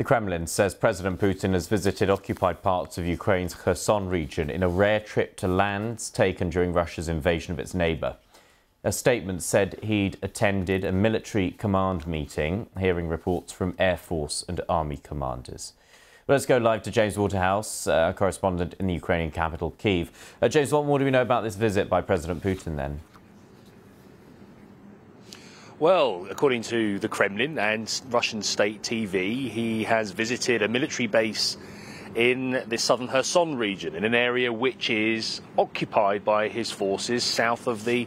The Kremlin says President Putin has visited occupied parts of Ukraine's Kherson region in a rare trip to lands taken during Russia's invasion of its neighbour. A statement said he'd attended a military command meeting, hearing reports from Air Force and Army commanders. Let's go live to James Waterhouse, uh, correspondent in the Ukrainian capital, Kiev. Uh, James, what more do we know about this visit by President Putin then? Well, according to the Kremlin and Russian state TV, he has visited a military base in the southern Kherson region, in an area which is occupied by his forces south of the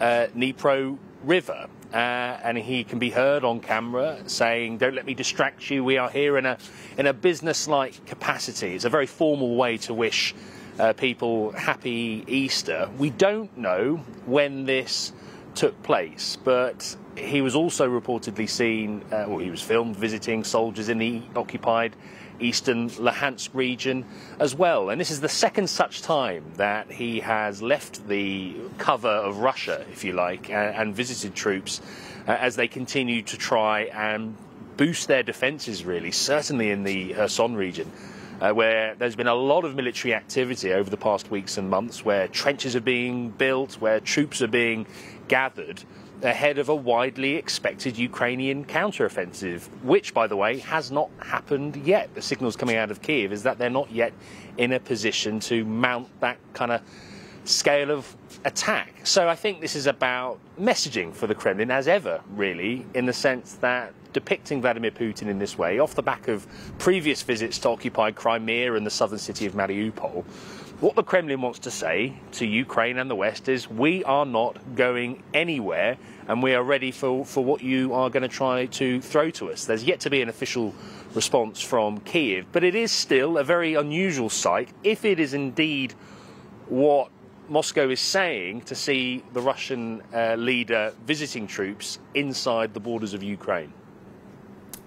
uh, Dnipro River. Uh, and he can be heard on camera saying, "Don't let me distract you. We are here in a in a business-like capacity." It's a very formal way to wish uh, people happy Easter. We don't know when this took place, but he was also reportedly seen, uh, well, he was filmed visiting soldiers in the occupied eastern Luhansk region as well. And this is the second such time that he has left the cover of Russia, if you like, and, and visited troops uh, as they continue to try and boost their defences, really, certainly in the Kherson region. Uh, where there's been a lot of military activity over the past weeks and months, where trenches are being built, where troops are being gathered ahead of a widely expected Ukrainian counteroffensive, which, by the way, has not happened yet. The signals coming out of Kiev is that they're not yet in a position to mount that kind of scale of attack. So I think this is about messaging for the Kremlin, as ever, really, in the sense that depicting Vladimir Putin in this way, off the back of previous visits to occupied Crimea and the southern city of Mariupol, what the Kremlin wants to say to Ukraine and the West is we are not going anywhere and we are ready for, for what you are going to try to throw to us. There's yet to be an official response from Kiev, but it is still a very unusual sight if it is indeed what Moscow is saying to see the Russian uh, leader visiting troops inside the borders of Ukraine.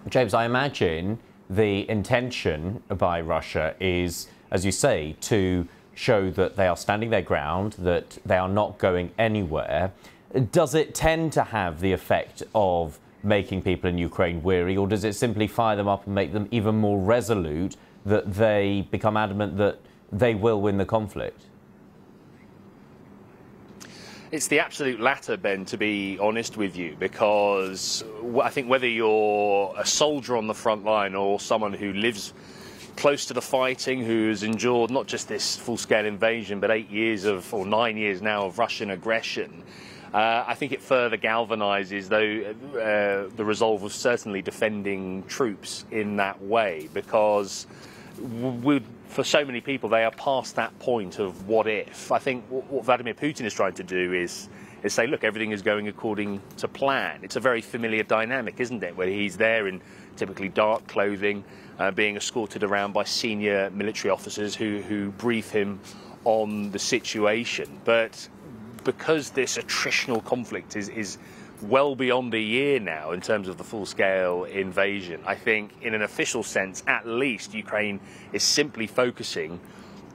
James, I imagine the intention by Russia is, as you say, to show that they are standing their ground, that they are not going anywhere. Does it tend to have the effect of making people in Ukraine weary, or does it simply fire them up and make them even more resolute that they become adamant that they will win the conflict? It's the absolute latter, Ben, to be honest with you, because I think whether you're a soldier on the front line or someone who lives close to the fighting, who has endured not just this full scale invasion, but eight years of, or nine years now of Russian aggression, uh, I think it further galvanises though uh, the resolve of certainly defending troops in that way because for so many people, they are past that point of what if. I think what Vladimir Putin is trying to do is is say, look, everything is going according to plan. It's a very familiar dynamic, isn't it? Where he's there in typically dark clothing, uh, being escorted around by senior military officers who, who brief him on the situation. But because this attritional conflict is, is well beyond a year now in terms of the full scale invasion. I think, in an official sense, at least, Ukraine is simply focusing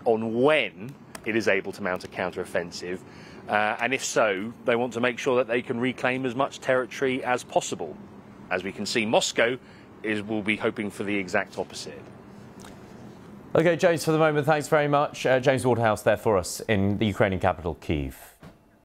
on when it is able to mount a counteroffensive. Uh, and if so, they want to make sure that they can reclaim as much territory as possible. As we can see, Moscow is, will be hoping for the exact opposite. Okay, James, for the moment, thanks very much. Uh, James Waterhouse there for us in the Ukrainian capital, Kiev.